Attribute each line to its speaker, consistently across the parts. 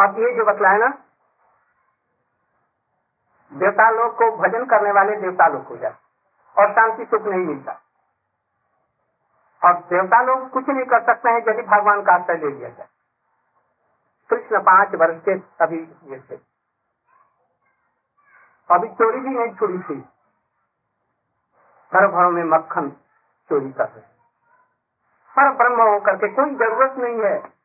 Speaker 1: अब ये जो बतलाए ना देवता लोग को भजन करने वाले देवता लोग हो जाते और शांति सुख नहीं मिलता। और देवता लोग कुछ नहीं कर सकते हैं, यदि भगवान का आश्रय ले लिया जाए। कृष्ण पाँच वर्ष के अभी ये थे। अभी चोरी भी नहीं छोड़ी थी। घर भरों में मक्खन चोरी कर रहे पर ब्रह्म होकर के कोई ज़रूरत नहीं है।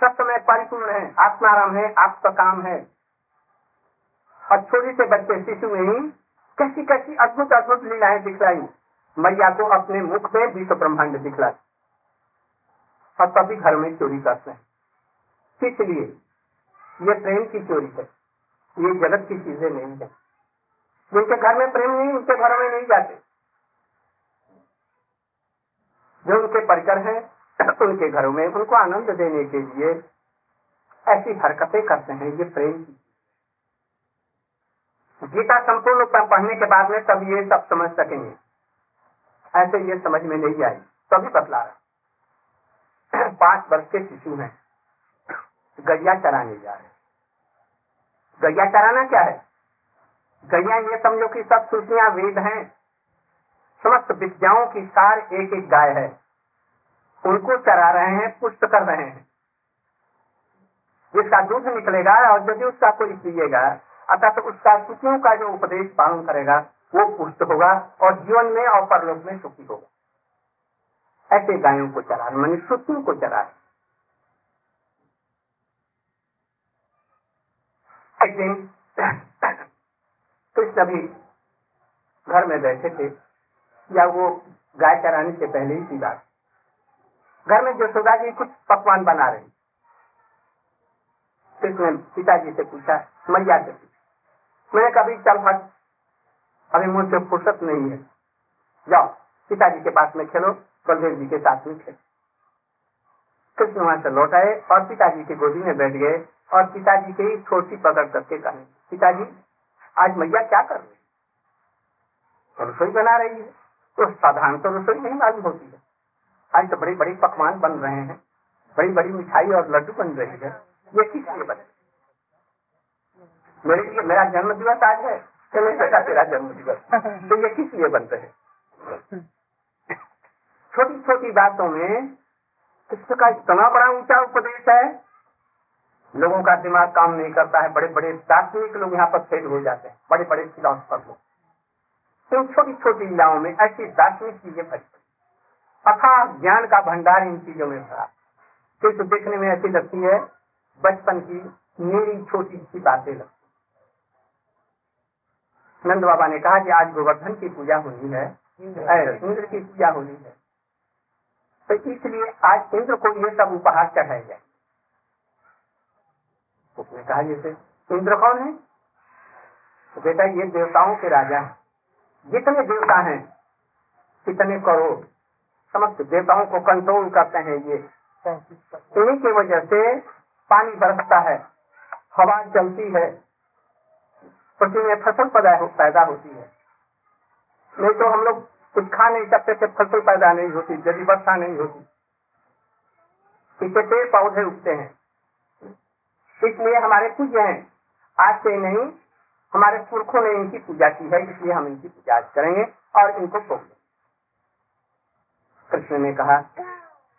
Speaker 1: सब समय परिपूर्ण है, आत्माराम है आपका काम है। और छोटे से बच्चे, शिशु में ही कैसी कैसी अद्भुत अद्भुत लीलाएँ दिखलाई। मैया को अपने मुख में विश्व ब्रह्मांड दिखलाई। और तभी घर में चोरी करते हैं इसलिए ये प्रेम की चोरी है। ये जगत की चीज़ें नहीं है। जिनके घर में प्रेम नहीं, उनके घरों में नहीं जाते। जो उनके परिकर हैं उनके घरों में उनको आनंद देने के लिए ऐसी हरकतें करते हैं, ये प्रेम की गीता संपूर्ण पढ़ने के बाद में तब ये सब समझ सकेंगे। ऐसे ये समझ में नहीं आई, तभी बतला रहा पाँच वर्ष के शिशु हैं, गैया चराने जा रहे गैया चराना क्या है? गैया ये समझो कि सब श्रुतियाँ वेद हैं, समस्त विद्याओं की सार एक एक गाय है। उनको चरा रहे हैं, पुष्ट कर रहे हैं। जिसका दूध निकलेगा और यदि उसका कोई पिएगा, अर्थात तो उसका सुखियों का जो उपदेश पालन करेगा, वो पुष्ट होगा और जीवन में और परलोक में सुखी होगा। ऐसे गायों को चरा मैंने सुखियों को चरा एक दिन कृष्ण भी घर में बैठे थे, या वो गाय चराने से पहले ही की बात घर में जसोदा जी कुछ पकवान बना रहे कृष्ण पिताजी से पूछा मैया से पूछा। मैंने कभी चल हट। अभी मुझसे फुर्सत नहीं है। जाओ, पिताजी के पास में खेलो, बलदेव जी के साथ में खेलो। कृष्ण वहाँ से लौट आए और पिताजी की गोदी में बैठ गए और पिताजी के ही छोटी पकड़ करके कहे, पिताजी, आज मैया क्या कर रही तो रसोई बना रही है। तो साधारण तो रसोई नहीं मालूम होती है। आज तो बड़ी बड़ी पकवान बन रहे हैं, बड़ी बड़ी मिठाई और लड्डू बन रही है। ये किस लिए बने? मेरे लिए मेरा जन्म दिवस आज है चलो बेटा तेरा जन्म दिवस तो ये किस लिए बनते हैं? छोटी छोटी बातों में कृष्ण का इतना बड़ा ऊँचा उपदेश है, लोगों का दिमाग काम नहीं करता है बड़े बड़े दार्शनिक लोग यहाँ पर फेल हो जाते हैं बड़े बड़े फिलोसफर लोग। तो छोटी छोटी लीलाओं में ऐसी दार्शनिक चीज़ें पड़ी अथा ज्ञान का भंडार इन चीज़ों में भरा कृष्ण देखने में ऐसी लगती है बचपन की मेरी छोटी सी बातें लगती। नंद बाबा ने कहा कि आज गोवर्धन की पूजा होनी है इंद्र की पूजा। होनी है। तो इसलिए आज इंद्र को ये सब उपहार चढ़ाए जाए उसने कहा जैसे इंद्र कौन है? तो बेटा ये देवताओं के राजा है। जितने देवता हैं कितने करोड़ समस्त देवताओं को कंट्रोल करते हैं ये। इन्हीं की वजह से पानी बरसता है, हवा चलती है, पृथ्वी में फ़सल पैदा होती है। नहीं तो हम लोग कुछ खा नहीं सकते थे, फ़सल पैदा नहीं होती यदि वर्षा नहीं होती इससे पेड़ पौधे उगते हैं। इसलिए हमारे पूज्य हैं। आज से नहीं, हमारे पुरखों ने इनकी पूजा की है, इसलिए हम इनकी पूजा करेंगे और इनको भोग कृष्ण ने कहा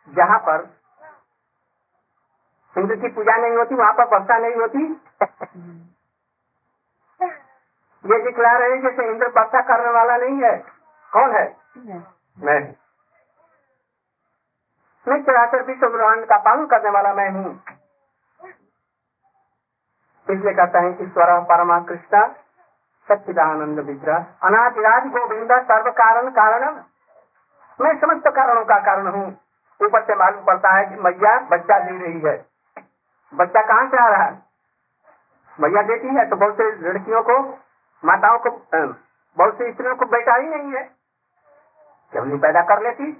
Speaker 1: जहाँ पर इंद्र की पूजा नहीं होती वहाँ पर वर्षा नहीं होती? ये दिखला रहे जैसे इंद्र वर्षा करने वाला नहीं है। कौन है? मैं। मैं। चराचर विश्व ब्रह्मांड का पालन करने वाला मैं हूँ। इसलिए कहता है ईश्वर परमा कृष्ण सच्चिदानंद विग्रह अनादिराज गोविंद सर्व कारण कारण मैं समस्त कारणों का कारण हूँ। ऊपर से मालूम पड़ता है कि मैया बच्चा दे रही है। बच्चा कहाँ से आ रहा है? मैया देती है तो बहुत से लड़कियों को, माताओं को बहुत सी स्त्रियों को बेटा ही नहीं है। क्यों नहीं पैदा कर लेती,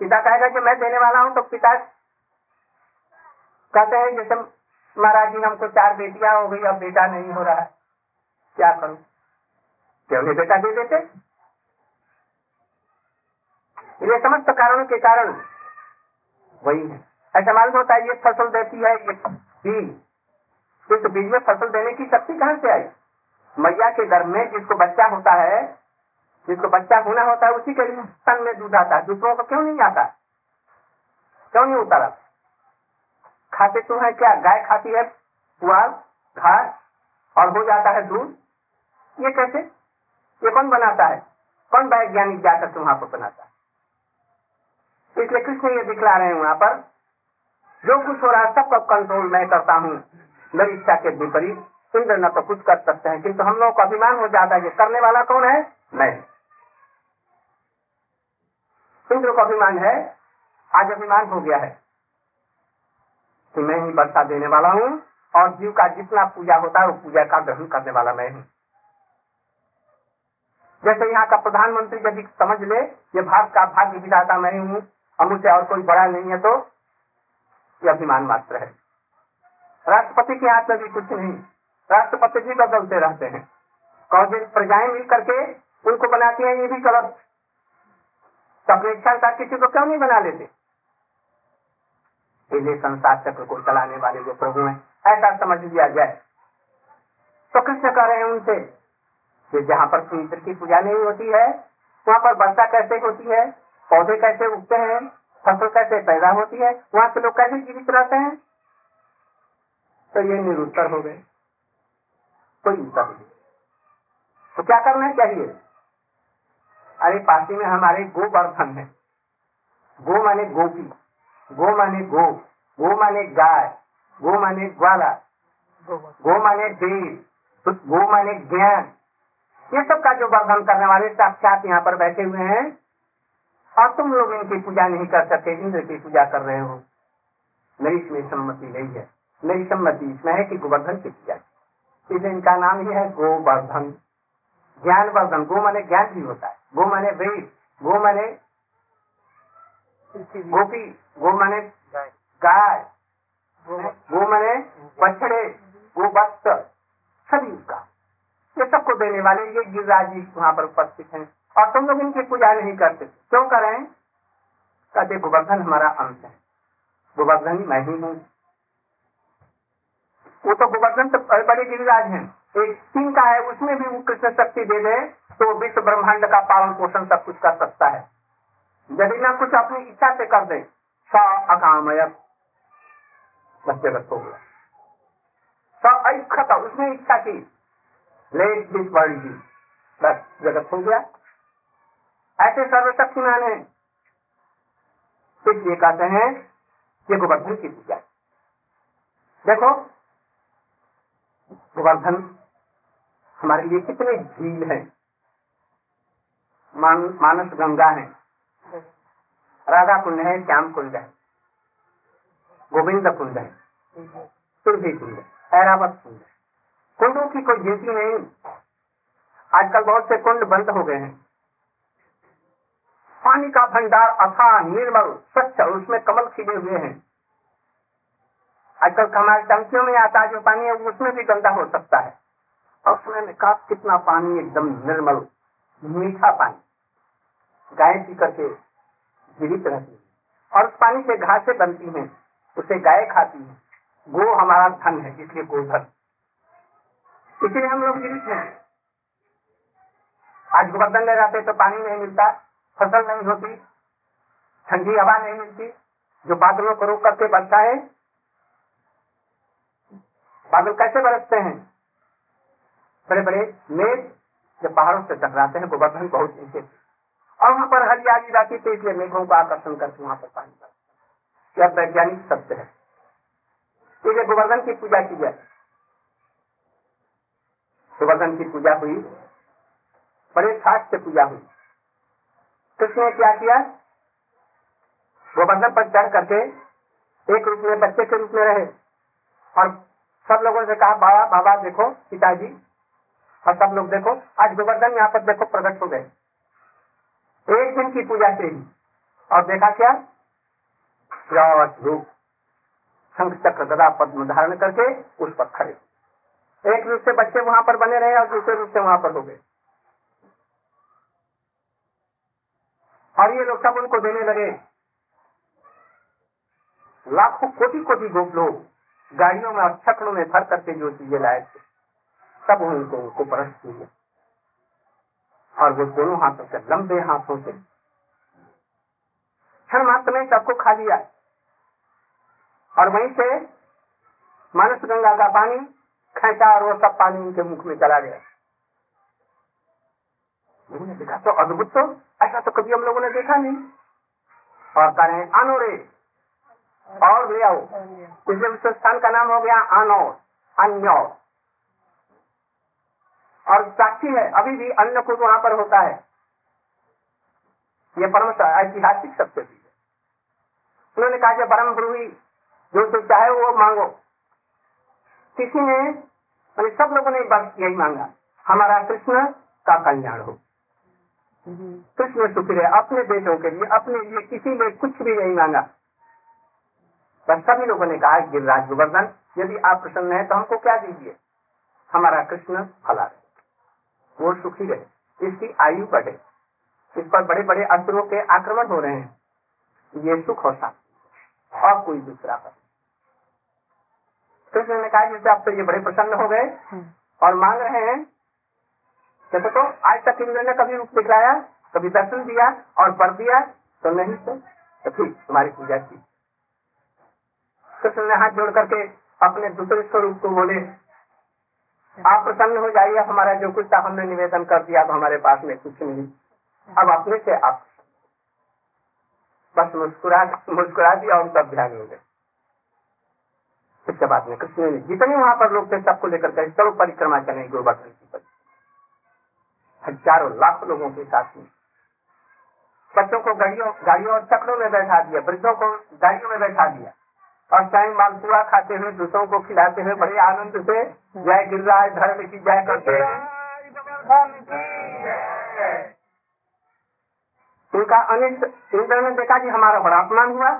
Speaker 1: पिता कहेगा कि मैं देने वाला हूँ तो पिता कहते हैं, जैसे महाराज जी, हमको चार बेटियाँ हो गई, अब बेटा नहीं हो रहा है। क्या करूँ? क्यों बेटा दे देते ये समस्त कारणों के कारण वही है। ऐसा मालूम होता है, ये फ़सल देती है, ये बीज इस बीज में फ़सल देने की शक्ति कहाँ से आई? मैया के गर्भ में जिसको बच्चा होता है, जिसको बच्चा होना होता है, उसी के लिए स्तन में दूध आता है। दूसरों को क्यों नहीं आता? क्यों नहीं उतारा? खाते तो है क्या? गाय खाती है पुआल घास, और हो जाता है दूध। ये कैसे? ये कौन बनाता है? कौन वैज्ञानिक जाकर पर बनाता है? इसलिए कृष्ण ये दिखला रहे हैं वहाँ पर। जो कुछ हो रहा है सबका कंट्रोल मैं करता हूँ। मेरी इच्छा के विपरीत, इंद्र न तो कुछ कर सकते हैं, किंतु हम लोगों को अभिमान हो जाता है करने वाला कौन है? मैं। इंद्र को अभिमान है, आज अभिमान हो गया है कि मैं ही वर्षा देने वाला हूँ, और जीव का जितना पूजा होता है, वो पूजा का ग्रहण करने वाला मैं हूँ। जैसे यहाँ का प्रधानमंत्री यदि समझ ले, ये भारत का भाग्य विधाता मैं हूँ। और मुझसे और कोई बड़ा नहीं है तो ये अभिमान मात्र है। राष्ट्रपति के हाथ में भी कुछ नहीं। राष्ट्रपति भी बदलते रहते हैं। कौन प्रजाएँ मिल करके उनको बनाती हैं, ये भी गलत। तो इच्छा का किसी को क्यों नहीं बना लेते? इसलिए संसार चक्र को चलाने वाले जो प्रभु हैं, ऐसा समझ लिया जाए। तो कृष्ण कह रहे हैं उनसे कि जहाँ पर इंद्र की पूजा नहीं होती है, वहाँ पर वर्षा कैसे होती है? पौधे कैसे उगते हैं, फ़सल कैसे पैदा होती है, वहाँ के लोग कैसे जीवित रहते हैं? तो ये निरुत्तर हो गए। कोई उत्तर नहीं तो क्या करना चाहिए? अरे, पासी में हमारे गोवर्धन है। गो माने गोपी, गो माने गो गो माने गाय, गो माने ग्वाला, गो माने देव, गो माने ज्ञान। ये सब का जो वर्धन करने वाले साक्षात यहाँ पर बैठे हुए हैं। और तुम लोग इनकी पूजा नहीं कर सकते, इंद्र की पूजा कर रहे हो। मेरी इसमें सम्मति नहीं है। मेरी सम्मति इसमें है कि गोवर्धन की पूजा इसलिए इनका नाम ही है गोवर्धन। ज्ञान वर्धन। गो माने ज्ञान भी होता है। गो माने वेद। गो माने गोपी। गो माने गाय। गो माने बछड़े। गो वस्त सभी का। ये सबको देने वाले ये गिरिराज जी वहाँ पर उपस्थित हैं। और तुम लोग इनकी पूजा नहीं करते। क्यों करें कहते गोवर्धन हमारा अंश है। गोवर्धन मैं ही हूँ। वो तो गोवर्धन तो बड़े गिरिराज हैं। एक सिंह का है, उसमें भी वो कृष्ण शक्ति दे दे तो विश्व ब्रह्मांड का पालन पोषण सब कुछ कर सकता है। यदि ना कुछ अपनी इच्छा से कर दे, स अकामय। जगत हो गया। उसने इच्छा की। लेट दिस वर्ल्ड बस जगत हो गया। ऐसे सर्वशक्तिमान है? इसलिए कहते हैं ये गोवर्धन की पूजा। देखो गोवर्धन हमारे लिए कितने झील है। मान, मानस गंगा है। राधा कुंड है श्याम कुंड है। गोविंद कुंड है। तुलसी कुंड है। ऐरावत कुंड है। कुंडों की कोई गिनती नहीं। आजकल बहुत से कुंड बंद हो गए हैं। पानी का भंडार अथा निर्मल, स्वच्छ उसमें कमल खिले हुए हैं। आजकल हमारे टंकियों में आता जो पानी है, उसमें भी गंदा हो सकता है। और उसमें कहा कितना पानी, एकदम निर्मल, मीठा पानी, गाय पी करके जीवित रहती है। और उस पानी से घासें बनती हैं, उसे गाय खाती है। गो हमारा धन है, इसलिए गोधन। इसलिए हम लोग जीवित हैं। आज गोवर्धन में रहते तो पानी नहीं मिलता। फ़सल नहीं होती, ठंडी हवा नहीं मिलती, जो बादलों को रोक करके बनता है, बादल कैसे बरसते हैं? बड़े बड़े मेघ जब पहाड़ों से टकराते हैं, गोवर्धन बहुत नीचे। और वहाँ पर हरियाली रहती थी इसलिए मेघों का आकर्षण करके वहाँ पर पानी बरसता यह वैज्ञानिक सत्य है। इसलिए गोवर्धन की पूजा की जाए। गोवर्धन की पूजा हुई, बड़े साठ से पूजा हुई। कृष्ण ने क्या किया? गोवर्धन पर चढ़ करके एक रूप में, बच्चे के रूप में रहे। और सब लोगों से कहा, बाबा बाबा, देखो, पिताजी, और सब लोग देखो, आज गोवर्धन यहाँ पर देखो, प्रकट हो गए। एक दिन की पूजा से ही और देखा क्या? रूप, शंख, चक्र, गदा, पद्म धारण करके उस पर खड़े। एक रूप से बच्चे वहाँ पर बने रहे और दूसरे रूप से वहाँ पर हो गए। और ये लोग सब उनको देने लगे। लाखों कोटि कोटि गोप लोग गाड़ियों में और छकड़ों में भर करके जो चीज़ें लाए थे, सब उनको उनको परस दिए और वो दोनों हाथों से, लंबे हाथों से क्षण मात्र में सबको खा लिया। और वहीं से मानस गंगा का पानी, खेचा और वो सब पानी उनके मुख में चला गया। देखा तो अद्भुत तो ऐसा तो कभी हम लोगों ने देखा नहीं। और कह रहे हैं अनोरे और ले आओ। इसलिए विश्व स्थान का नाम हो गया, आनो। अन्य। और साक्षी है, अभी भी अन्य कुछ वहाँ पर होता है। ये परम ऐतिहासिक सत्य भी है। उन्होंने कहा कि परम ब्रूही जो तो चाहे वो मांगो। किसी ने सब लोगों ने बस यही मांगा, हमारा कृष्ण का कल्याण हो। कृष्ण सुखी रहे अपने बेटों के लिए अपने लिए किसी ने कुछ भी नहीं मांगा। बस सभी लोगों ने कहा गिरिराज गोवर्धन यदि आप प्रसन्न है तो हमको क्या दीजिए? हमारा कृष्ण फला रहे वो सुखी रहे इसकी आयु बढ़े इस पर बड़े बड़े असुरों के आक्रमण हो रहे हैं। ये सुख होता और कोई दूसरा पर कृष्ण ने कहा जैसे आप तो ये बड़े प्रसन्न हो गए और मांग रहे हैं देखो तो आज तक इंद्र ने कभी रूप दिखलाया कभी दर्शन दिया और पढ़ दिया तो नहीं तो, तो ठीक तुम्हारी पूजा की। कृष्ण ने हाथ जोड़ करके अपने दूसरे स्वरूप को बोले आप प्रसन्न हो जाइए हमारा जो कुछ था हमने निवेदन कर दिया अब हमारे पास में कुछ नहीं। अब अपने से आप। बस मुस्कुरा मुस्कुरा दिया और सब ध्यान हो गए। इसके बाद में कृष्ण ने जितने वहाँ पर लोग थे सबको लेकर गए चलो परिक्रमा चले गोवर्धन की हज़ारों, लाख लोगों के साथ में। बच्चों को गाड़ियों गाड़ियों और चक्रों में बैठा दिया, वृद्धों को गाड़ियों में बैठा दिया। और चाहे मालपुआ खाते हुए, दूसरों को खिलाते हुए बड़े आनंद से जय गिरिराज, धर्म की जय करते उनका अनिष्ट, इंद्र ने देखा कि हमारा बड़ा अपमान हुआ।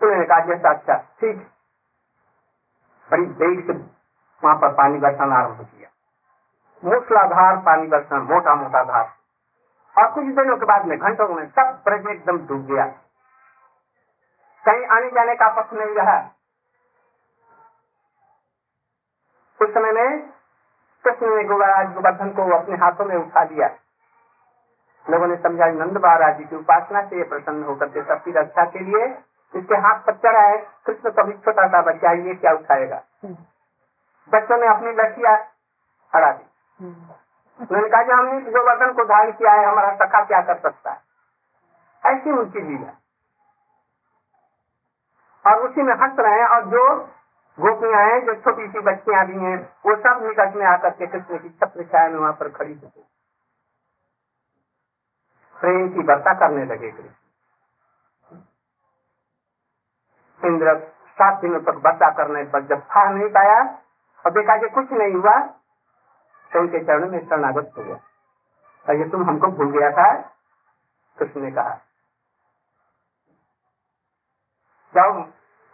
Speaker 1: उन्होंने कहा जैसा अच्छा ठीक बड़ी देर से वहाँ पर पानी बरसाना आरंभ किया। मूसलाधार पानी बरसना मोटा मोटा धार। और कुछ दिनों के बाद में घंटों में सब ब्रज एकदम डूब गया। कहीं आने जाने का पथ नहीं रहा। उस समय में कृष्ण ने गोवर्धन को अपने हाथों में उठा दिया लोगों ने समझा नंद महाराज जी की उपासना से प्रसन्न होकर के सबकी रक्षा के लिए इसके हाथ पर चढ़ा है। कृष्ण कभी छोटा सा बच्चा ये क्या उठाएगा? बच्चों ने अपनी लड़कियाँ हरा दी। उन्होंने कहा कि हमने गोवर्धन को धारण किया है, हमारा सखा क्या कर सकता है? ऐसी उनकी लीला। और उसी में हंस रहे हैं, और जो गोपियाँ हैं, जो छोटी सी बच्चियाँ भी हैं, वो सब निकट में आकर के कृष्ण की छत्र छाया में वहाँ पर खड़ी होती प्रेम की वर्षा करने लगे कृष्ण। इंद्र सात दिनों तक वर्षा करने पर जब खा नहीं पाया, और देखा कि कुछ नहीं हुआ तो उनके चरण में शरणागत हो गया। ये तुम हमको भूल गया था, कृष्ण ने कहा। जाओ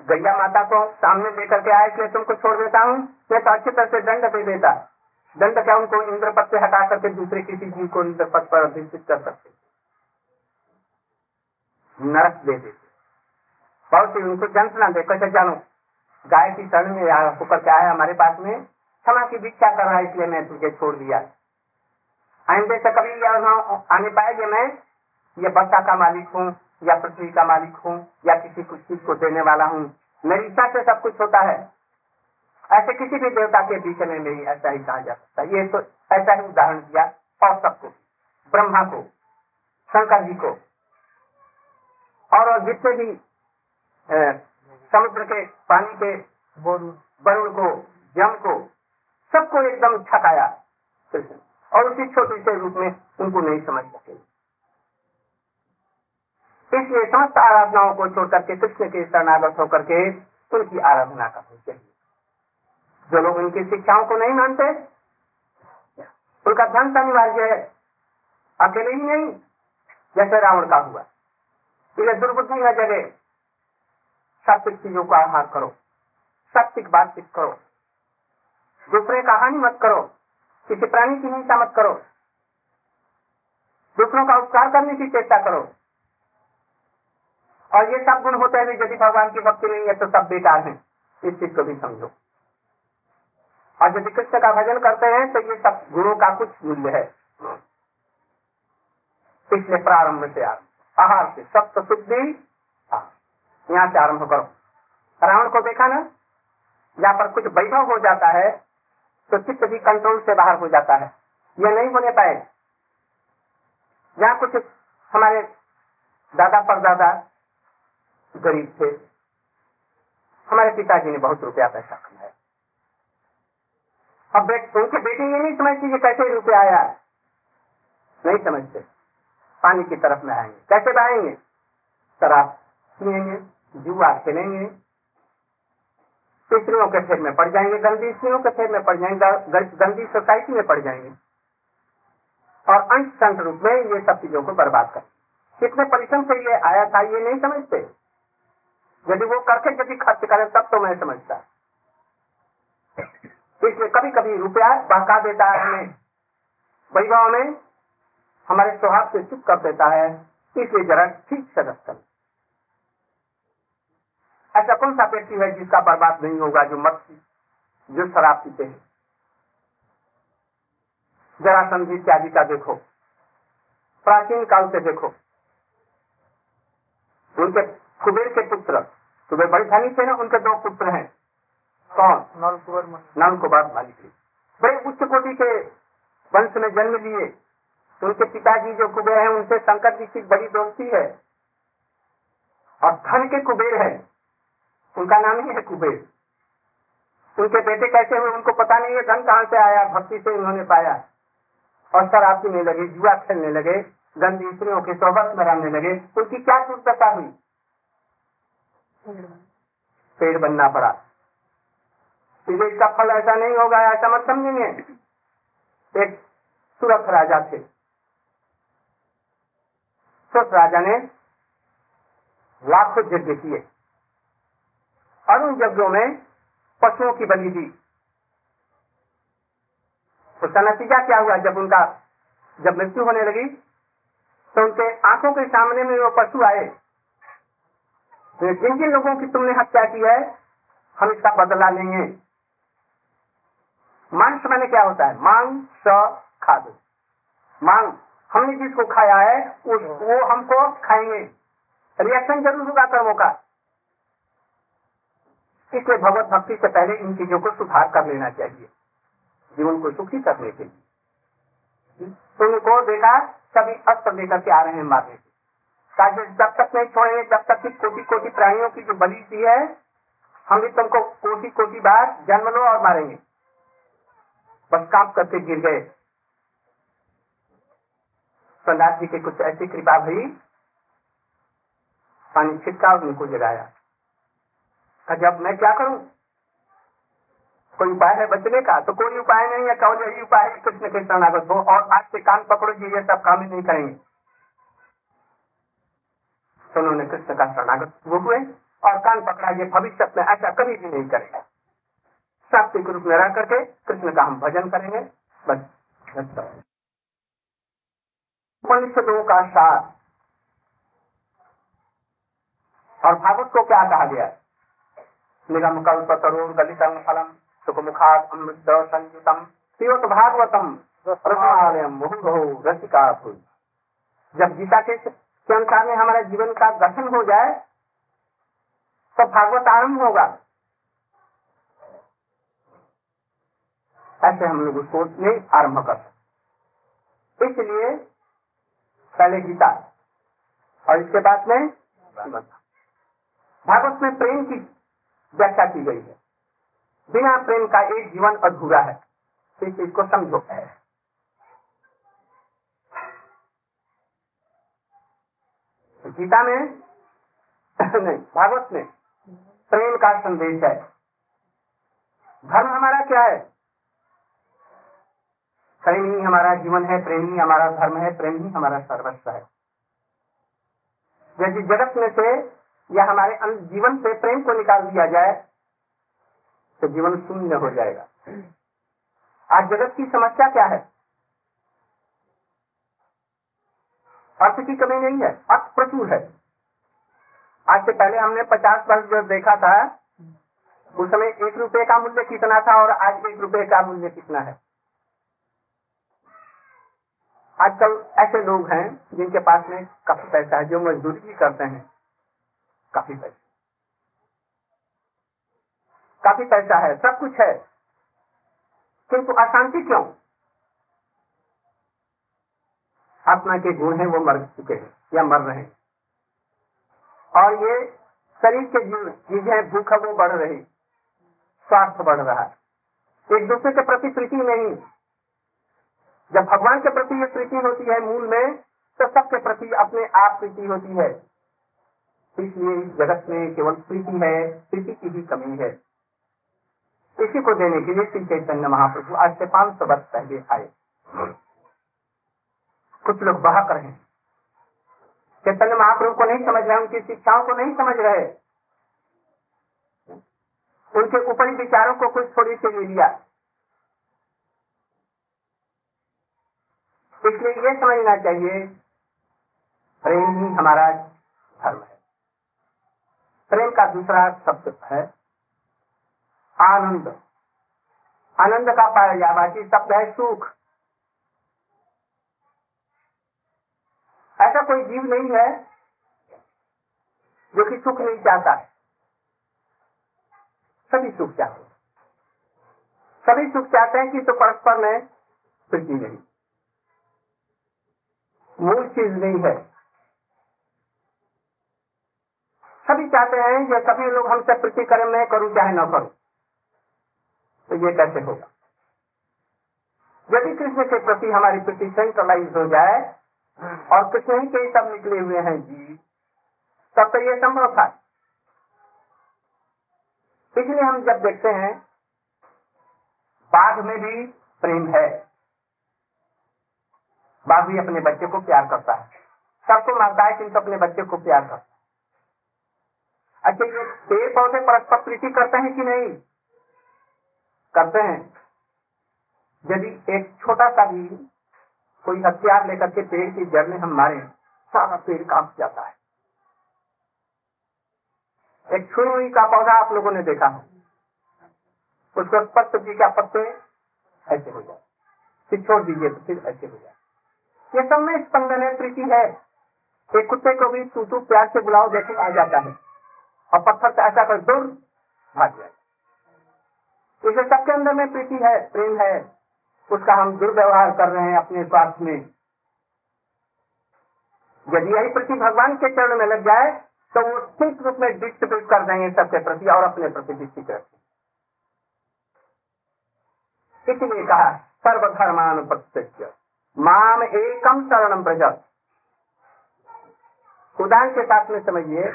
Speaker 1: गैया माता को सामने लेकर के आए, इसलिए तुमको छोड़ देता हूँ। मैं तो अच्छी तरह से दंड दे देता। दंड क्या उनको इंद्र पद से हटा करके दूसरे किसी जीव को इंद्र पद पर अधिष्ठित कर सकते? नरक दे देते। बहुत ही उनको जंतना दे, कैसे जानो? गाय की शरण में होकर के आया हमारे पास में। क्षमा की भिक्षा कर रहा है, इसलिए मैं तुझे छोड़ दिया। आइंदे से कभी आने पाएँगे मैं, ये बच्चा का मालिक हूँ, या पृथ्वी का मालिक हूँ, या किसी कुछ चीज़ को देने वाला हूँ। मेरी इच्छा से सब कुछ होता है। ऐसे किसी भी देवता के बीच में मेरी ऐसा ही कहा जा सकता ये तो ऐसा ही उदाहरण दिया और सबको, ब्रह्मा को, शंकर जी को। और जितने भी समुद्र के, पानी के वरुण को जम को सबको एकदम छकाया। और उसी छोटे से रूप में उनको नहीं समझ सके। इसलिए समस्त आराधनाओं को छोड़कर के, कृष्ण के शरणागत होकर के उनकी आराधना करनी चाहिए। जो लोग उनकी शिक्षाओं को नहीं मानते, उनका ध्यान अनिवार्य है। अकेले ही नहीं, जैसे रावण का हुआ। इसलिए दुर्बुद्धि न जगह सात्विक चीज़ों का आहार करो। सात्विक बातचीत करो। दूसरे का हानि मत करो। किसी प्राणी की हिंसा मत करो। दूसरों का उपकार करने की चेष्टा करो। और ये सब गुण होते हैं यदि भगवान की भक्ति नहीं है तो सब बेकार है। इस चीज़ को भी समझो। और यदि कृष्ण का भजन करते हैं तो ये सब गुणों का कुछ मूल्य है। इसलिए प्रारंभ से आप आहार से सप्त शुद्धि। यहाँ से आरंभ करो। रावण को देखा ना? जहाँ पर कुछ वैभव हो जाता है। तो चित्त भी कंट्रोल से बाहर हो जाता है। यह नहीं होने पाए। जहाँ कुछ हमारे दादा परदादा गरीब थे। हमारे पिताजी ने बहुत रुपया पैसा कमाया। अब बेट, उनके बेटे ये नहीं समझती कि कैसे रुपया आया। नहीं समझते। पानी की तरफ़ में आएँगे। कैसे बहाएँगे? शराब पिएँगे जुआ खेलेंगे स्त्रियों के फेर में पड़ जाएँगे गंदी स्त्रियों के फेर में पड़ जाएँगे गंदी सोसाइटी में पड़ जाएँगे। और अंश संत रूप में ये सब चीज़ों को बर्बाद कर। कितने परिश्रम से ये आया था, ये नहीं समझते। यदि वो करके यदि खर्च करें, तब तो मैं समझता। इसलिए कभी कभी रुपया बहका देता है हमें। वैभव में हमारे स्वभाव से चुप कर देता है। इसलिए जरा ठीक से रख ऐसा कौन सा व्यक्ति है जिसका बर्बाद नहीं होगा जो मत जो शराब पीते हैं? जरा संधि इत्यादि का देखो। प्राचीन काल से देखो। उनके कुबेर के पुत्र कुबेर बड़ी धनी थे ना उनके दो पुत्र हैं। कौन? नल कुबेर नल कुमार मालिक बड़े उच्च कोटि के वंश में जन्म लिए। उनके पिताजी जो कुबेर हैं उनसे शंकर जी की बड़ी दोस्ती है। और धन के कुबेर है। उनका नाम ही है कुबेर। उनके बेटे कैसे हुए उनको पता नहीं है। धन कहाँ से आया? भक्ति से उन्होंने पाया। और शराब पीने लगे, जुआ खेलने लगे, गंदी स्त्रियों के सोहबत रहने लगे। उनकी क्या दुर्दशा हुई? पेड़ बनना पड़ा। इसलिए इसका फल ऐसा नहीं होगा, ऐसा मत समझेंगे एक सुरथ राजा थे। सुरथ राजा ने लाखों यज्ञ किए। और उन यज्ञों में पशुओं की बलि दी उसका नतीजा क्या हुआ जब उनका, जब मृत्यु होने लगी? तो उनके आँखों के सामने में वो पशु आए। तो जिन जिन लोगों की तुमने हत्या की है, हम इसका बदला लेंगे। मांस मैंने क्या होता है? मांग स, खाद। मांग हमने जिसको खाया है, उस, वो हमको खाएँगे। रिएक्शन ज़रूर होगा कर्मों का। इसलिए भगवत भक्ति से पहले इन चीज़ों को सुधार कर लेना चाहिए, जीवन को सुखी करने के लिए तुमको देखा, सभी अस्त्र लेकर के आ रहे हैं मारने के ताकि जब तक नहीं छोड़ेंगे जब तक की कोटि कोटि प्राणियों की जो बलि दी है, हम भी तुमको कोटि कोटि बार जन्म लो और मारेंगे। बस काम करके गिर गए। प्रहलाद जी की कुछ ऐसी कृपा भई पानी छिटका उनको जगाया। जब मैं क्या करूँ? कोई उपाय है बचने का? तो कोई उपाय नहीं है, कहो यही उपाय है, कृष्ण के शरणागत हो और आज से कान पकड़ो जी, ये सब काम ही नहीं करेंगे। तो उन्होंने कृष्ण का शरणागत वो हुए और कान पकड़ा ये भविष्य में ऐसा कभी भी नहीं करेगा। सात्विक रूप में रह करके कृष्ण का हम भजन करेंगे। बस उपनिषदों का सार। और भागवत को क्या कहा गया? निगम कल्प तरुण गलितम फलम सुख मुखात अमृत संयुतम भागवतम रसिका जब गीता के, अनुसार में हमारे जीवन का दर्शन हो जाए तो भागवत आरंभ होगा। ऐसे हम लोग उसको नहीं आरंभ कर इसलिए पहले गीता और इसके बाद में भागवत में प्रेम की व्याख्या की गई है। बिना प्रेम का एक जीवन अधूरा है। इस चीज़ को समझो। गीता में, नहीं, भागवत में प्रेम का संदेश है। धर्म हमारा क्या है? प्रेम ही हमारा जीवन है, प्रेम ही हमारा धर्म है, प्रेम ही हमारा सर्वस्व है। यदि जगत में से या हमारे जीवन से प्रेम को निकाल दिया जाए तो जीवन शून्य हो जाएगा। आज जगत की समस्या क्या है? अर्थ की कमी नहीं है, अर्थ प्रचुर है। आज से पहले हमने पचास वर्ष जो देखा था, उस समय एक रुपए का मूल्य कितना था और आज एक रुपए का मूल्य कितना है? आजकल ऐसे लोग हैं जिनके पास में काफ़ी पैसा है, जो मजदूरी करते हैं। काफ़ी पैसा। काफ़ी पैसा है, सब कुछ है। किंतु अशांति क्यों? आत्मा के गुण हैं, वो मर चुके हैं, या मर रहे हैं। और ये शरीर के जीव चीज़ें भूख वो बढ़ रही। स्वास्थ्य बढ़ रहा है। एक दूसरे के प्रति प्रीति नहीं। जब भगवान के प्रति ये प्रीति होती है मूल में तो सबके प्रति अपने आप प्रीति होती है। इसलिए इस जगत में केवल प्रीति है, प्रीति की भी कमी है। इसी को देने के लिए श्री चैतन्य महाप्रभु आज से पाँच सौ वर्ष पहले आए। कुछ लोग बहा कर हैं। चैतन्य महाप्रभु को नहीं समझ रहे, उनकी शिक्षाओं को नहीं समझ रहे। उनके ऊपरी विचारों को कुछ थोड़ी से ले लिया। इसलिए ये समझना चाहिए, प्रेम ही हमारा धर्म है। प्रेम का दूसरा शब्द है आनंद। आनंद का पर्यावाची शब्द है सुख। ऐसा कोई जीव नहीं है जो कि सुख नहीं चाहता है। सभी सुख चाहते सभी सुख चाहते हैं कि तो परस्पर में प्रीति नहीं मूल चीज़ नहीं है। सभी चाहते हैं ये सभी लोग हमसे प्रीति करें, मैं करूँ, चाहे न करूँ। तो ये कैसे होगा? यदि कृष्ण के प्रति हमारी प्रीति सेंट्रलाइज हो जाए, और कृष्ण ही के सब निकले हुए हैं जी, तब तो ये संभव था। इसलिए हम जब देखते हैं, बाघ में भी प्रेम है। बाघ भी अपने बच्चे को प्यार करता है। सबको मारता है, किंतु अपने बच्चे को प्यार करता है। अच्छा ये पेड़ पौधे परस्पर प्रीति करते हैं कि नहीं? करते हैं। यदि एक छोटा सा भी कोई हथियार लेकर के पेड़ की जड़ में हम मारे, सारा पेड़ काँप जाता है। एक छुई का पौधा आप लोगों ने देखा हो। उसको स्पष्ट जी का पत्ते ऐसे हो जाए। फिर छोड़ दीजिए तो फिर ऐसे हो जाए। ये सब में स्पंदन है, प्रीति है। एक कुत्ते को भी तू तू प्यार से बुलाओ देखो आ जाता है। और पत्थर से ऐसा कर दूर भाग जाए। इसे सबके अंदर में प्रीति है, प्रेम है, उसका हम दुर्व्यवहार कर रहे हैं अपने स्वार्थ में। यदि यही प्रति भगवान के चरण में लग जाए तो वो ठीक रूप में डिस्ट्रीब्यूट कर देंगे सबके प्रति और अपने प्रति डिस्ट्रीब्यूट इसलिए कहा सर्वधर्मान माम एकम शरणम प्रज उदाहरण के साथ में समझिए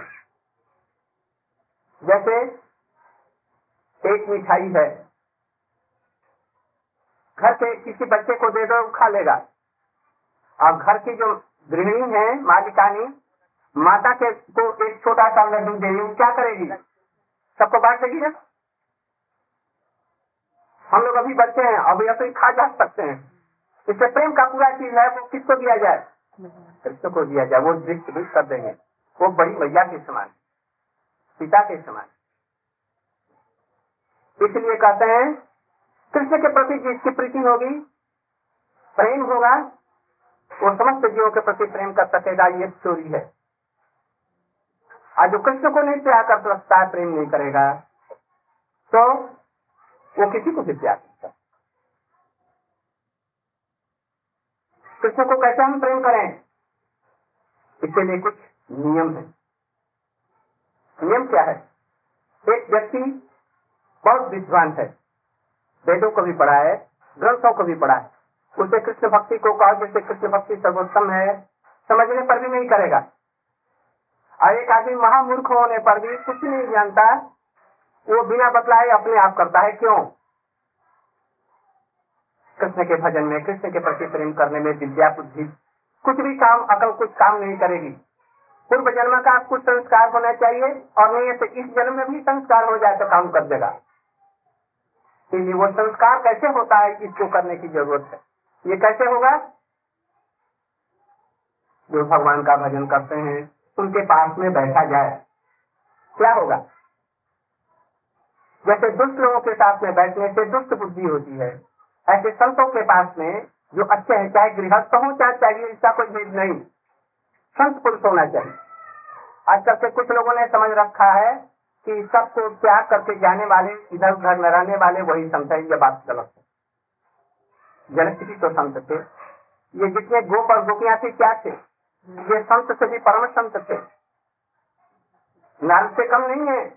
Speaker 1: जैसे एक मिठाई है। घर के किसी बच्चे को दे दो खा लेगा। और घर की जो गृहिणी है मालिकानी माता के को एक छोटा सा लड्डू दे वो क्या करेगी? सबको बांट देगी ना? हम लोग अभी बच्चे हैं अभी अभी खा जा सकते हैं। इससे प्रेम का पूरा चीज़ है वो किसको दिया जाए? कृष्ण को दिया जाए वो डिस्ट्रीब्यूट कर देंगे। वो बड़ी मैया के समान। पिता के समान। इसलिए कहते हैं, कृष्ण के प्रति जिसकी प्रीति होगी, प्रेम होगा, वो समस्त जीवों के प्रति प्रेम कर सकेगा ये चोरी है। आज जो कृष्ण को नहीं प्यार कर सकता है प्रेम नहीं करेगा तो वो किसी को भी प्यार करता। कृष्ण को कैसे हम प्रेम करें? इसके लिए कुछ नियम है। नियम क्या है? एक व्यक्ति बहुत विद्वान है। वेदों को भी पढ़ा है, ग्रंथों को भी पढ़ा है। उसे कृष्ण भक्ति को कहा जैसे कृष्ण भक्ति सर्वोत्तम है, समझने पर भी नहीं करेगा। और एक आदमी महामूर्ख होने पर भी कुछ नहीं जानता, वो बिना बतलाए अपने आप करता है। क्यों? कृष्ण के भजन में, कृष्ण के प्रति प्रेम करने में विद्या बुद्धि कुछ भी काम, अकल कुछ काम नहीं करेगी। पूर्व जन्म का कुछ संस्कार होना चाहिए और नहीं तो इस जन्म में भी संस्कार हो जाए तो काम कर देगा। इसलिए वो संस्कार कैसे होता है, इसको करने की ज़रूरत है। ये कैसे होगा? जो भगवान का भजन करते हैं, उनके पास में बैठा जाए। क्या होगा? जैसे दुष्ट लोगों के साथ में बैठने से दुष्ट बुद्धि होती है, ऐसे संतों के पास में जो अच्छे हैं, चाहे गृहस्थ हो, चाहे चाहिए, इसका कोई भेद नहीं। संत पुरुष होना चाहिए। आजकल के कुछ लोगों ने समझ रखा है कि सबको त्याग करके जाने वाले, इधर उधर में रहने वाले, वही संत है, ये बात गलत है। जनक जी तो संत थे। ये जितने गोप और गोपियाँ थी, क्या थे? ये संत से भी परम संत थे। नारद से कम नहीं है।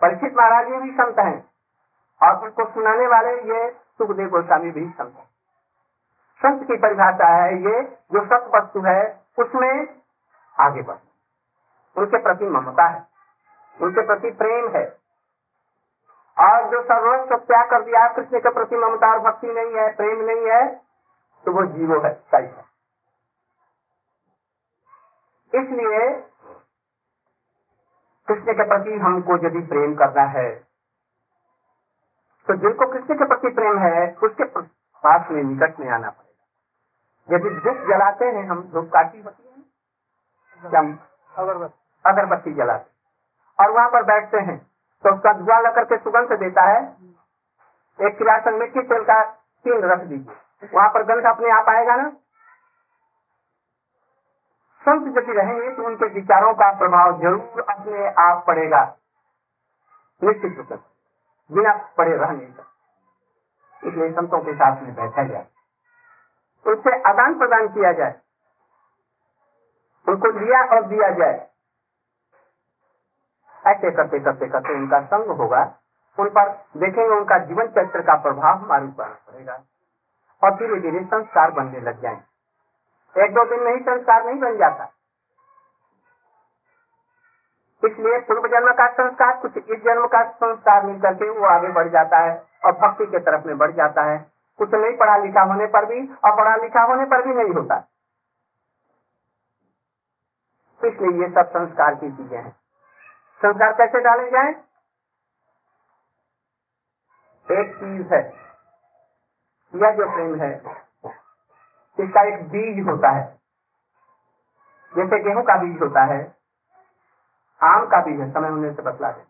Speaker 1: परीक्षित महाराज ये भी संत हैं। और उनको सुनाने वाले ये सुखदेव गोस्वामी भी संत है। संत की परिभाषा है ये, जो सत वस्तु है, उसमें आगे बढ़। उनके प्रति ममता है, उनके प्रति प्रेम है। और जो सर्वस्व त्याग कर दिया, कृष्ण के प्रति ममता और भक्ति नहीं है, प्रेम नहीं है तो वो जीवो है, सही है। इसलिए कृष्ण के प्रति हमको यदि प्रेम करना है तो जिनको कृष्ण के प्रति प्रेम है, उसके पास में निकट में आना पड़ेगा। यदि धूप जलाते हैं हम धूप काटी होती है अगरबत्ती। अगरबत्ती जलाते और वहाँ पर बैठते हैं तो उसका धुआँ लग करके सुगंध देता है। एक किरासन मिट्टी तेल का तीन रख दीजिए। वहाँ पर गंध अपने आप आएगा ना? संत यदि रहेंगे तो उनके विचारों का प्रभाव ज़रूर अपने आप पड़ेगा। निश्चित रूप से बिना पड़े रह नहीं सकते इसलिए संतों के साथ में बैठा जाए। उनसे आदान प्रदान किया जाए। उनको लिया और दिया जाए। ऐसे करते करते करते उनका संग होगा। उन पर देखेंगे उनका जीवन चरित्र का प्रभाव हमारे ऊपर पड़ेगा। और धीरे धीरे संस्कार बनने लग जाएँगे एक दो दिन में ही संस्कार नहीं बन जाता। इसलिए पूर्व जन्म का संस्कार, कुछ इस जन्म का संस्कार मिल करके वो आगे बढ़ जाता है और भक्ति के तरफ़ में बढ़ जाता है। कुछ नहीं पढ़ा लिखा होने पर भी और पढ़ा लिखा होने पर भी नहीं होता। इसलिए ये सब संस्कार की चीज़ें हैं। संस्कार कैसे डाले जाए? एक चीज़ है यह जो प्रेम है, इसका एक बीज होता है। जैसे गेहूँ का बीज होता है, आम का बीज है, समय होने से बतला दे।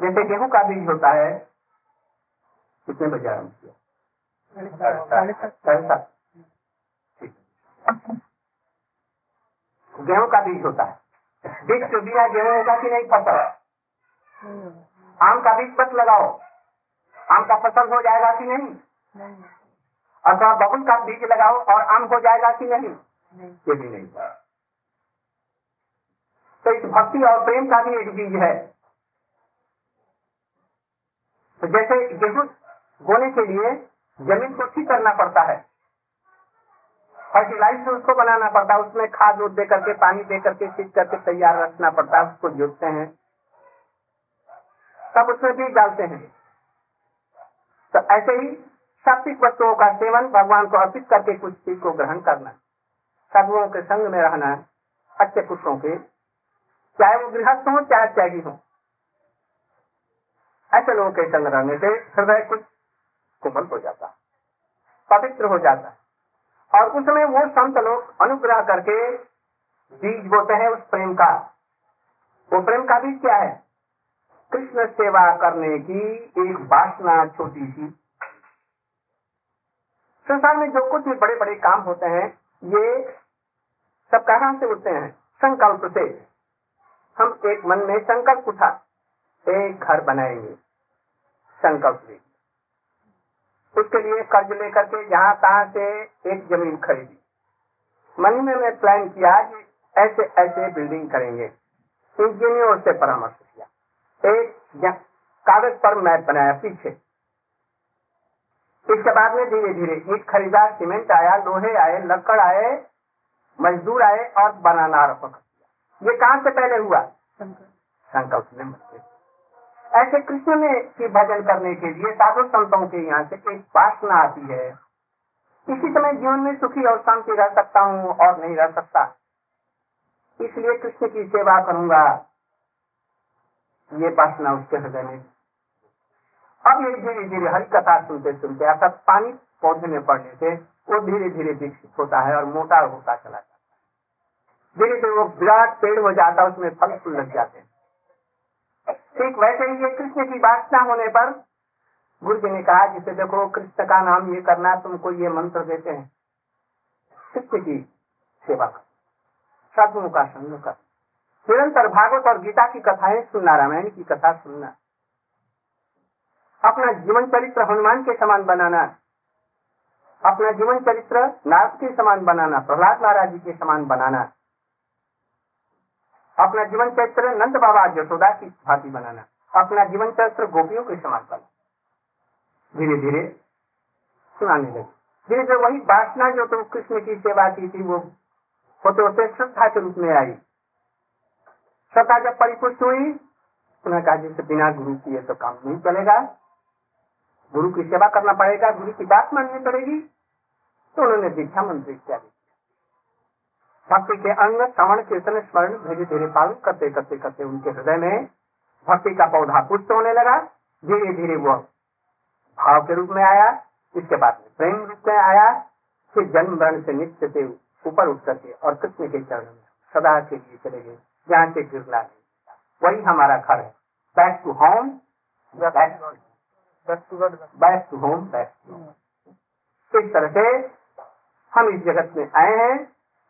Speaker 1: जैसे गेहूँ का बीज होता है कितने बजे आरंभ किया? साढ़े सात। गेहूँ का बीज होता है। बीज तो बिना गेहूँ होगा कि नहीं फ़सल। आम का बीज मत लगाओ। आम का फ़सल हो जाएगा कि नहीं? अथवा बबुल का बीज लगाओ और आम हो जाएगा कि नहीं? ये भी नहीं तो इस भक्ति और प्रेम का भी एक बीज है। तो जैसे गेहूँ बोने के लिए ज़मीन को ठीक करना पड़ता है। फर्टिलाइज उसको बनाना पड़ता है, उसमें खाद उद दे करके, पानी दे करके, सींच करके तैयार रखना पड़ता है, उसको जोतते हैं। तब उसमें बीज डालते हैं। तो ऐसे ही सात्विक वस्तुओं का सेवन भगवान को अर्पित करके कुछ चीज़ को ग्रहण करना साधुओं के संग में रहना अच्छे पुरुषों के। चाहे वो गृहस्थ हो, चाहे त्यागी हो। ऐसे लोगों के संग रहने से हृदय कुछ कोमल हो जाता पवित्र हो जाता और उसमें वो संत लोग अनुग्रह करके बीज बोते हैं उस प्रेम का। वो प्रेम का बीज क्या है? कृष्ण सेवा करने की एक वासना छोटी सी। संसार में जो कुछ भी बड़े बड़े काम होते हैं, ये सब कहाँ से उठते हैं? संकल्प से। हम एक मन में संकल्प उठा, एक घर बनाएँगे, संकल्प ले उसके लिए कर्ज लेकर के जहाँ तहां से एक ज़मीन खरीदी। मन में मैं प्लान किया कि ऐसे ऐसे बिल्डिंग करेंगे। इंजीनियर से परामर्श किया एक कागज़ पर मैप बनाया पीछे। इसके बाद में धीरे धीरे ईट खरीदा सीमेंट आया लोहे आए लकड़ आए मजदूर आए और बनाना आरंभ किया ये कहाँ से पहले हुआ? संकल्प में ऐसे कृष्ण में की भजन करने के लिए साधु संतों के यहाँ से एक वासना आती है। इसी समय जीवन में सुखी और शांति रह सकता हूँ और नहीं रह सकता। इसलिए कृष्ण की सेवा करूँगा। ये वासना उसके हृदय में। अब ये धीरे धीरे हरी कथा सुनते सुनते अर्थात पानी पौधे में पड़ने से वो धीरे धीरे विकसित होता है और मोटा होता चला जाता है। धीरे धीरे वो विराट पेड़ हो जाता है, उसमें फल फूल लग जाते हैं। ठीक वैसे ही ये कृष्ण की वासना होने पर गुरु जी ने कहा, जिसे देखो कृष्ण का नाम ये करना, तुमको ये मंत्र देते हैं। कृष्ण की सेवा कर साधुओं का संग कर। निरंतर भागवत और गीता की कथाएँ सुनना, रामायण की कथा सुनना, अपना जीवन चरित्र हनुमान के समान बनाना, अपना जीवन चरित्र नारद के समान बनाना, प्रहलाद महाराज जी के समान बनाना अपना जीवन चरित्र नंद बाबा यशोदा की भांति बनाना, अपना जीवन चरित्र गोपियों के समान बनाना धीरे धीरे सुनाने लगे। धीरे धीरे वही वासना जो तुम कृष्ण की सेवा की थी, वो होते होते श्रद्धा के रूप में आई। श्रद्धा जब परिपुष्ट हुई, उन्होंने कहा जैसे बिना गुरु किए तो काम नहीं चलेगा। गुरु की सेवा करना पड़ेगा, गुरु की बात माननी पड़ेगी। तो उन्होंने दीक्षा मंत्र इत्यादि भक्ति के अंग श्रवण कीर्तन स्मरण धीरे धीरे पालन करते करते करते उनके हृदय में भक्ति का पौधा पुष्ट होने लगा। धीरे धीरे वो भाव के रूप में आया, इसके बाद प्रेम रूप में आया फिर जन्म वर्ण से नित्य से ऊपर उठ करके और कृष्ण के चरण में सदा के लिए चले गए, जहाँ से गिरना वही हमारा घर है। Back to home back to home back to home इस तरह से हम इस जगत में आए हैं।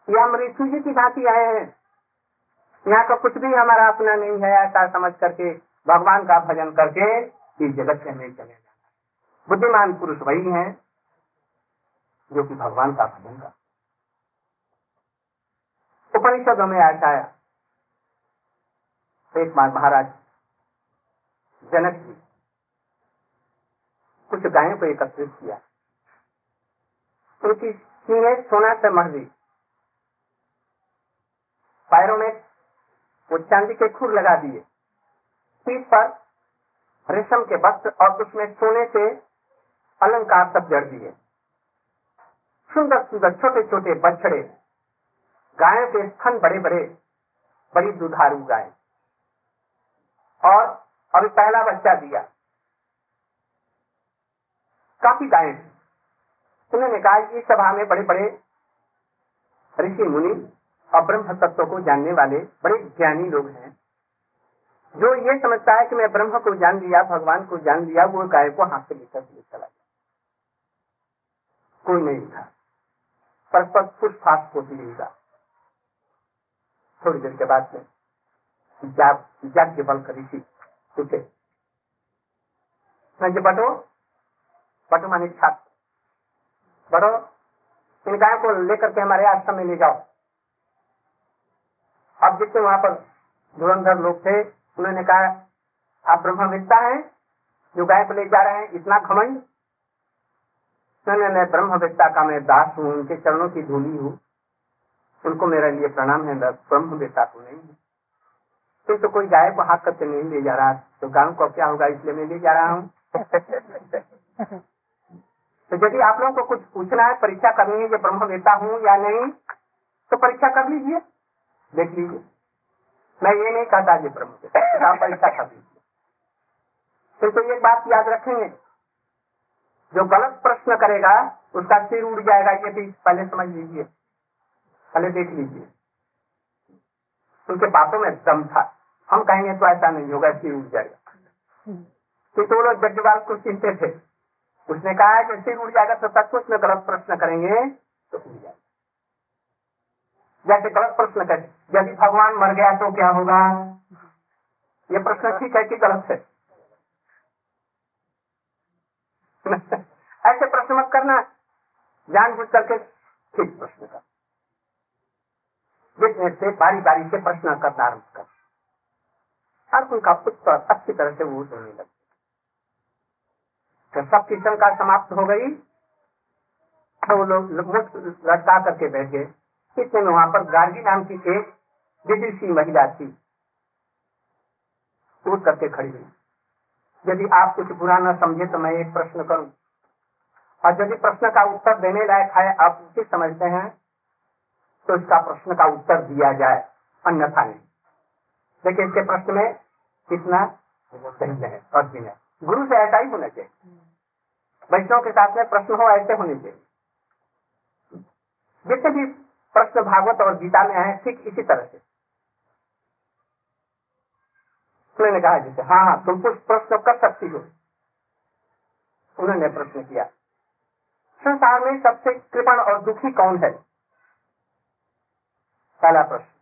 Speaker 1: या हम ऋषि जी की भांति आए हैं। यहाँ का कुछ भी हमारा अपना नहीं है, ऐसा समझ करके भगवान का भजन करके इस जगत से हमें चले जाना बुद्धिमान पुरुष वही हैं जो कि भगवान का भजन कर उपनिषदों में ऐसा आया एक बार महाराज जनक जी कुछ गायों को एकत्रित किया। उनकी सीने से मर दी पैरों में वो चांदी के खुर लगा दिए। पीठ पर रेशम के वस्त्र और उसमें सोने से अलंकार सब जड़ दिए। सुंदर सुंदर छोटे छोटे बछड़े, गायों के स्तन बड़े बड़े बड़ी दुधारू गाय। और अभी पहला बच्चा दिया। काफ़ी गाय उन्होंने कहा इस सभा में बड़े बड़े ऋषि मुनि और तत्व को जानने वाले बड़े ज्ञानी लोग हैं। जो ये समझता है कि मैं ब्रह्म को जान लिया, भगवान को जान लिया, वो गाय को हाथ से लेकर लिए चला गया। कोई नहीं था। परस्पर कुछ फास्ट होती रहेगा थोड़ी देर के बाद में के बल कर ऋषि पूछे बटो बटो मानी छात्र। बटो, इन गायों को लेकर के हमारे आश्रम में ले जाओ। अब जितने वहाँ पर धुरंधर लोग थे। उन्होंने कहा, आप ब्रह्म ब्रह्मविद्ता हैं, जो गाय को ले जा रहे हैं, इतना घमंड? मैंने मैं का मैं दास हूँ, उनके चरणों की धूली हूँ। उनको मेरा लिए प्रणाम है ब्रह्म ब्रह्मविद्ता को नहीं है। फिर तो कोई गाय को हाथ करके नहीं ले जा रहा तो गाँव को क्या होगा, इसलिए मैं ले जा रहा हूँ? तो यदि आप लोगों को कुछ पूछना है, परीक्षा करनी है कि ब्रह्मवेता हूँ या नहीं? तो परीक्षा कर लीजिए। देख लीजिए मैं ये नहीं कहता जी ब्रह्मवेता आप परीक्षा कर फिर तो एक बात याद रखेंगे। जो गलत प्रश्न करेगा, उसका सिर उड़ जाएगा। ये भी पहले समझ लीजिए। पहले देख लीजिए। उनके बातों में दम था। हम कहेंगे तो ऐसा नहीं होगा, सिर उड़ जाएगा। तो लोग जज्जवाल को चिंते थे। उसने कहा कि सिर उड़ जाएगा तो सचमुच में गलत प्रश्न करेंगे तो उड़ जाएगा। जैसे गलत प्रश्न कर, यदि भगवान मर गया तो क्या होगा? ये प्रश्न ठीक है कि गलत है? ऐसे प्रश्न मत करना। जान बुझ करके ठीक प्रश्न कर। जिसमें से बारी बारी से प्रश्न करना आरंभ कर। और उनका उत्तर अच्छी तरह से वो सुनने लगे। तो सब का समाप्त हो गई तो वो लोग लटका करके बैठ गए। इतने में वहाँ पर गार्गी नाम की एक विदेशी महिला थी। उठ करके खड़ी हुई। यदि आप कुछ बुरा न समझे तो मैं एक प्रश्न करूँ। और यदि प्रश्न का उत्तर देने लायक है, आप उचित समझते हैं तो इसका प्रश्न का उत्तर दिया जाए, अन्यथा नहीं। देखिए, इसके प्रश्न में कितना सही है और विनय गुरु से ऐसा ही होना चाहिए। वैष्णव के साथ में प्रश्न हो, ऐसे होने चाहिए। जितने भी प्रश्न भागवत और गीता में है, ठीक इसी तरह से। उन्होंने कहा जैसे हाँ हाँ तुम कुछ प्रश्न कर सकती हो। उन्होंने प्रश्न किया, संसार में सबसे कृपण और दुखी कौन है? पहला प्रश्न।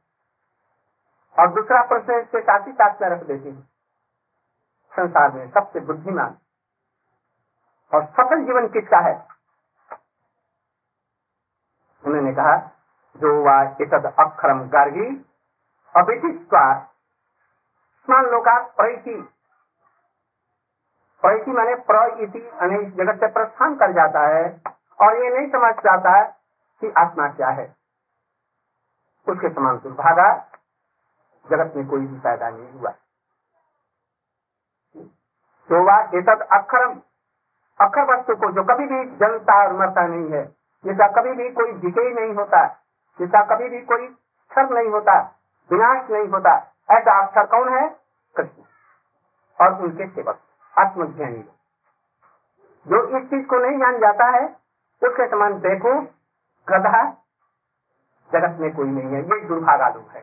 Speaker 1: और दूसरा प्रश्न इसके साथ ही साथ में रख देती हूँ। संसार में सबसे बुद्धिमान और सफल जीवन किसका है? उन्होंने कहा जो वाद अक्षरम गार्गी अभिचित्वा स्मान प्र इति जगत से प्रस्थान कर जाता है और ये नहीं समझ जाता है कि आत्मा क्या है। उसके समान दुर्भागा जगत में कोई भी पैदा नहीं हुआ। तो वह एतद अक्षरम अक्षर वस्तु को जो कभी भी जलता और मरता नहीं है, जिसका कभी भी कोई विजय नहीं होता जिसका कभी भी कोई क्षर नहीं होता, विनाश नहीं होता, ऐसा अक्षर कौन है? कृष्ण। और उनके सेवक, आत्मज्ञानी। जो इस चीज़ को नहीं जान जाता है, उसके समान देखो, गधा जगत में कोई नहीं है। ये दुर्भागा लोग है।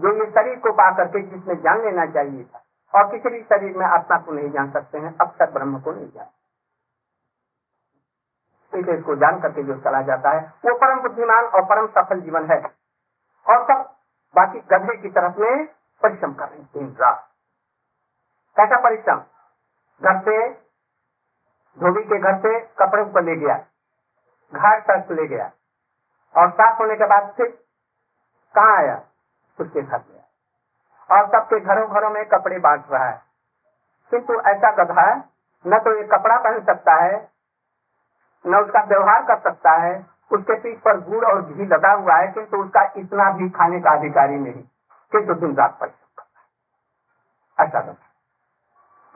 Speaker 1: जो ये शरीर को पा करके जिसमें जान लेना चाहिए था, और किसी भी शरीर में आत्मा को नहीं जान सकते हैं अब तक ब्रह्म को नहीं जान इसको जान करके जो चला जाता है, वो परम बुद्धिमान और परम सफल जीवन है। और सब बाकी गधे की तरफ़ में परिश्रम कर रहे दिन रात। कैसा परिश्रम? घर से, धोबी के घर से कपड़े को ले गया घाट तक ले गया, और साफ़ होने के बाद फिर कहा आया? उसके घर गया और सबके घरों घरों में कपड़े बांट रहा है। किंतु ऐसा गधा न तो ये कपड़ा पहन सकता है न उसका व्यवहार कर सकता है, उसके पीठ पर गुड़ और घी लगा हुआ है, किंतु उसका इतना भी खाने का अधिकारी नहीं किंतु दिन रात ऐसा गधा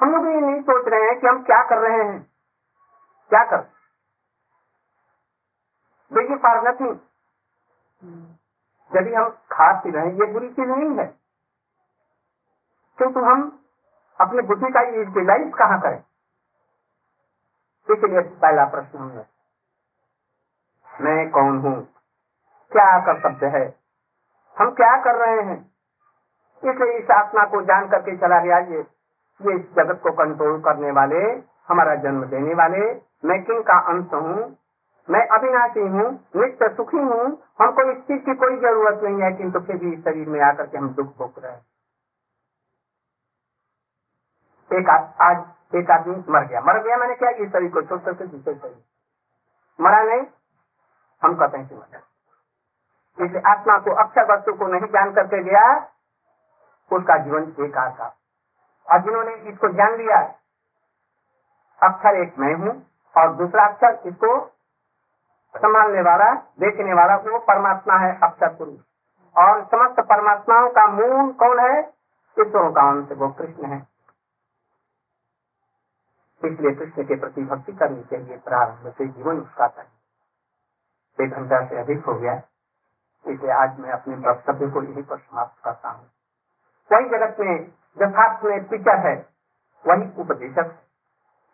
Speaker 1: हम लोग ये नहीं सोच रहे हैं कि हम क्या कर रहे हैं। क्या कर? देखिए नथिंग यदि हम खा पी रहे हैं ये बुरी चीज़ नहीं है। किंतु हम अपनी बुद्धि का यूटिलाइज कहाँ करें? इसलिए पहला प्रश्न हमने मैं कौन हूँ? क्या कर्तव्य है? हम क्या कर रहे हैं? इसलिए इस आत्मा को जान करके चला गया ये। ये इस जगत को कंट्रोल करने वाले, हमारा जन्म देने वाले। मैं किन का अंश हूँ? मैं अविनाशी हूँ, नित्य सुखी हूँ। हमको इस चीज़ की कोई ज़रूरत नहीं है, किंतु फिर भी शरीर में आकर के हम दुख भोग रहे हैं। एक आज एक आदमी मर गया। मर गया मैंने क्या इस शरीर को छोड़ करके दूसरे शरीर। मरा नहीं, हम कहते हैं कि मर इसलिए आत्मा को अक्षर वस्तु को नहीं जान करके गया, उसका जीवन बेकार था। और जिन्होंने इसको जान लिया, अक्षर एक मैं हूँ और दूसरा अक्षर इसको संभालने वाला, देखने वाला, वो परमात्मा है अक्षर पुरुष। और समस्त परमात्माओं का मूल कौन है? ईश्वरों का अंश वो कृष्ण है। इसलिए कृष्ण के प्रति भक्ति करनी चाहिए प्रारंभ से जीवन उसका एक घंटा से अधिक हो गया। इसलिए आज मैं अपने वक्तव्य को यही पर समाप्त करता हूँ। वही जगत में यथार्थ में टीचर है, वही उपदेशक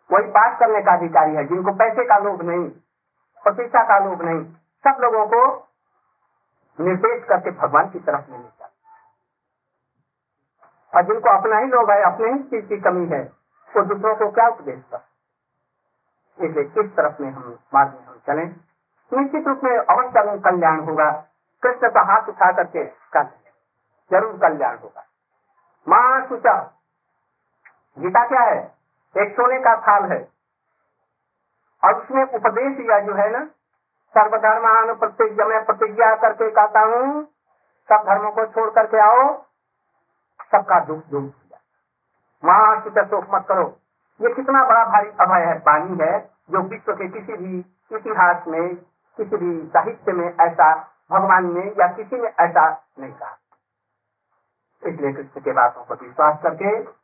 Speaker 1: वही पाठ करने का अधिकारी है, जिनको पैसे का लोभ नहीं, प्रतिष्ठा का लोभ नहीं, सब लोगों को निर्देश करके भगवान की तरफ़ लेने चाहिए और जिनको अपना ही लोभ है, अपने ही चीज़ की कमी है वो दूसरों को क्या उपदेश कर इसलिए किस तरफ़ में हम मार्ग में हम चले? निश्चित रूप में अवश्य कल्याण होगा। कृष्ण का हाथ उठा करके कर ज़रूर कल्याण होगा। माँ सुचा, गीता क्या है? एक सोने का थाल है। और उसमें उपदेश दिया जो है ना सर्वधर्मान प्रतिज्ञा मैं प्रतिज्ञा करके कहता हूँ, सब धर्मों को छोड़ करके आओ, सबका दुख दूर। वहाँ की शोक मत करो। ये कितना बड़ा भारी अभय है पानी है, जो विश्व के किसी भी इतिहास में, किसी भी साहित्य में ऐसा भगवान ने या किसी ने ऐसा नहीं कहा। इसलिए कृष्ण के बातों पर विश्वास करके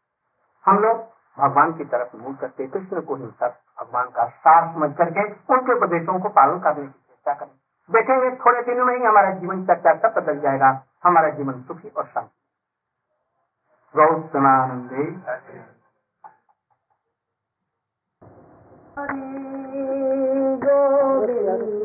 Speaker 1: हम लोग भगवान की तरफ़ मूव करके कृष्ण को ही सब भगवान का सार समझ करके उनके उपदेशों को पालन करने की चेष्टा करें। देखेंगे, थोड़े दिनों में ही हमारा जीवन चर्चा सब बदल जाएगा। हमारा जीवन सुखी और शांति। गौतमानंदे गोविंद जय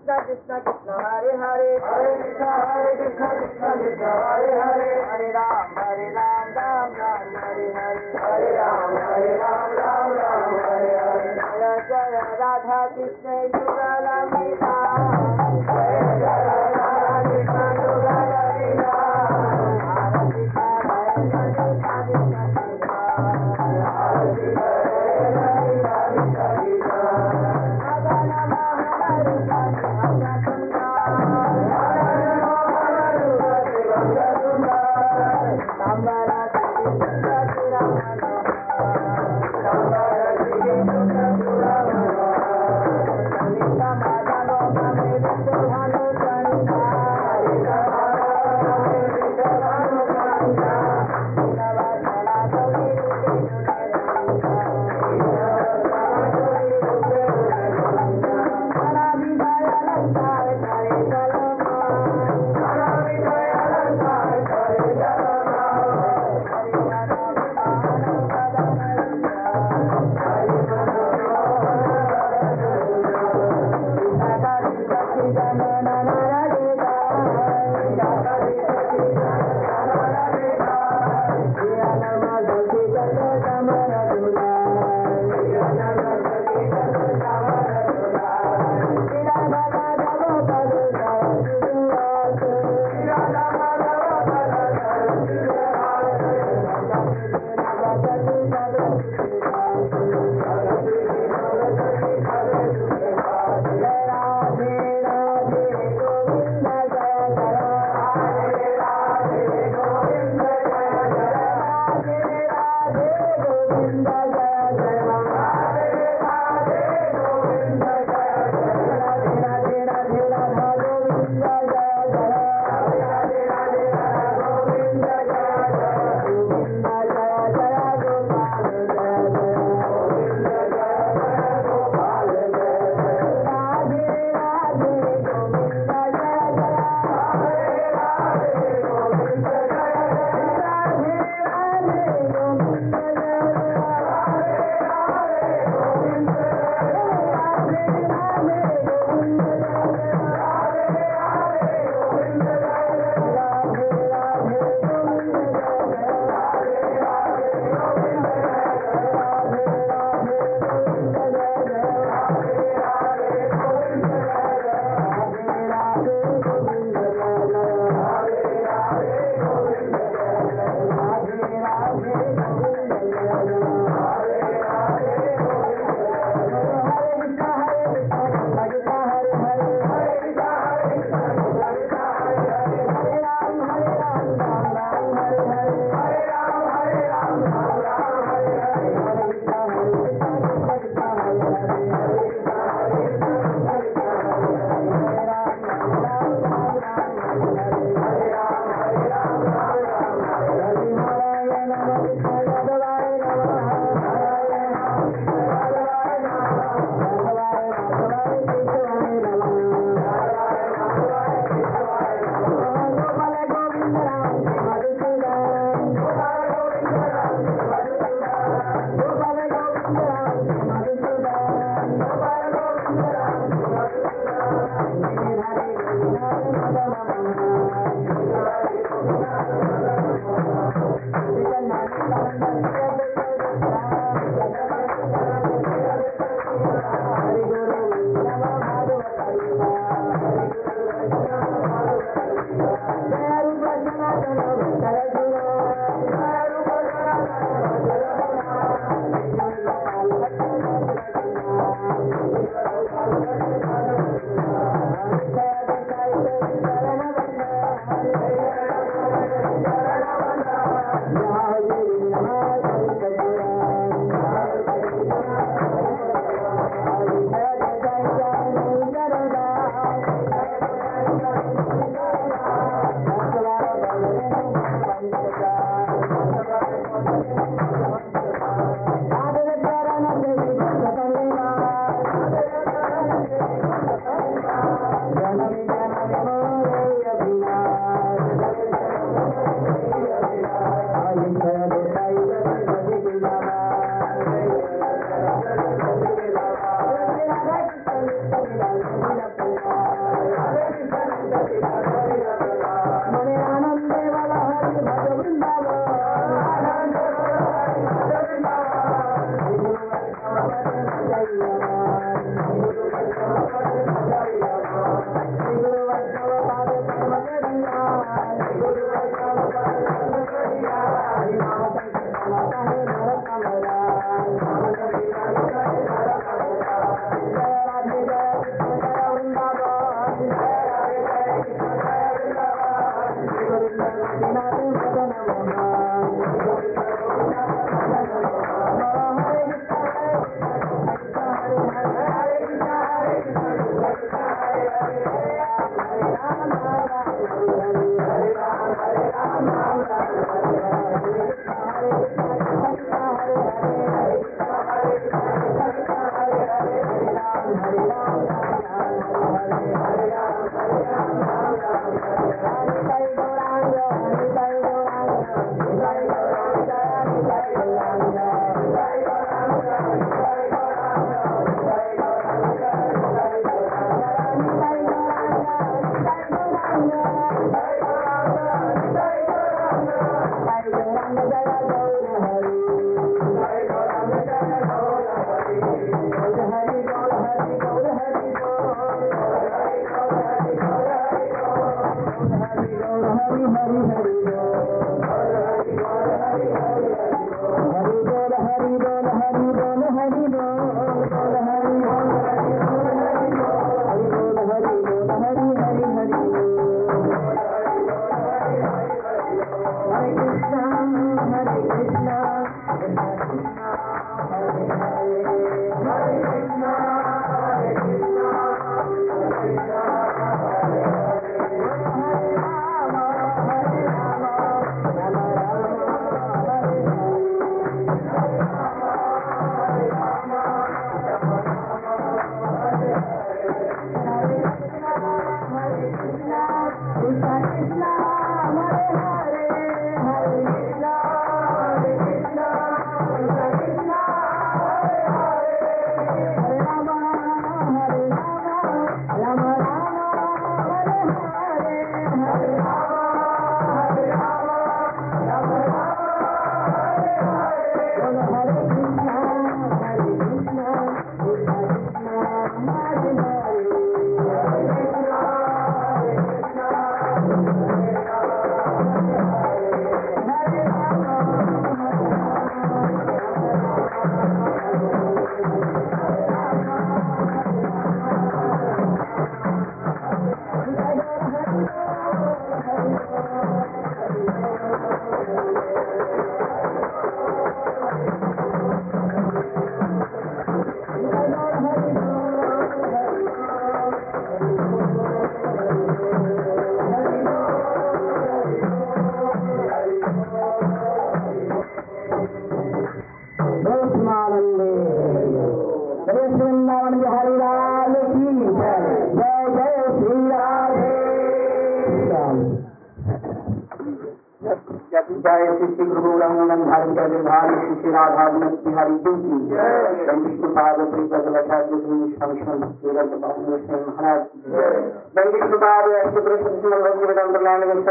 Speaker 2: Krishna Krishna Krishna Hare Hare Hare Hare Hare Hare Ram Hare Hare Hare Ram हरे राम राम हरे हरे हरे राम हरे राम राम राम जय जय राधा कृष्ण जी Krishna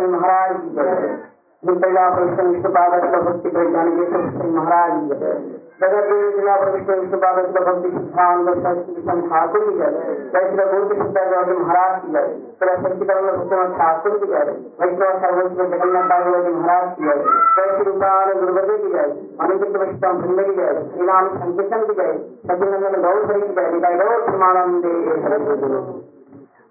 Speaker 2: महाराज की जय
Speaker 3: जिला परिषद विश्वपादक भक्ति वैज्ञानिक महाराज जी जगत जिला परिषद विश्वपादक भक्ति सिद्धांत ठाकुर जी जय जय गुरु सिद्धार्थ महाराज की जय श्री सच्चिदानंद ठाकुर की जय वैष्णव सर्वस्व जगन्नाथ जी महाराज की जय जय श्री रूपान गुरुदेव की जय अनुचित वैष्णव भिन्न की जय श्री राम। संकीर्तन की जय सचिनंदन गौर की जय निकाय गौर प्रमानंदे